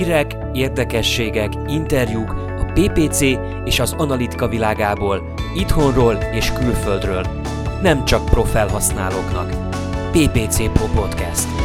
Hírek, érdekességek, interjúk a PPC és az analitika világából, itthonról és külföldről. Nem csak profelhasználóknak. PPC Pro Podcast.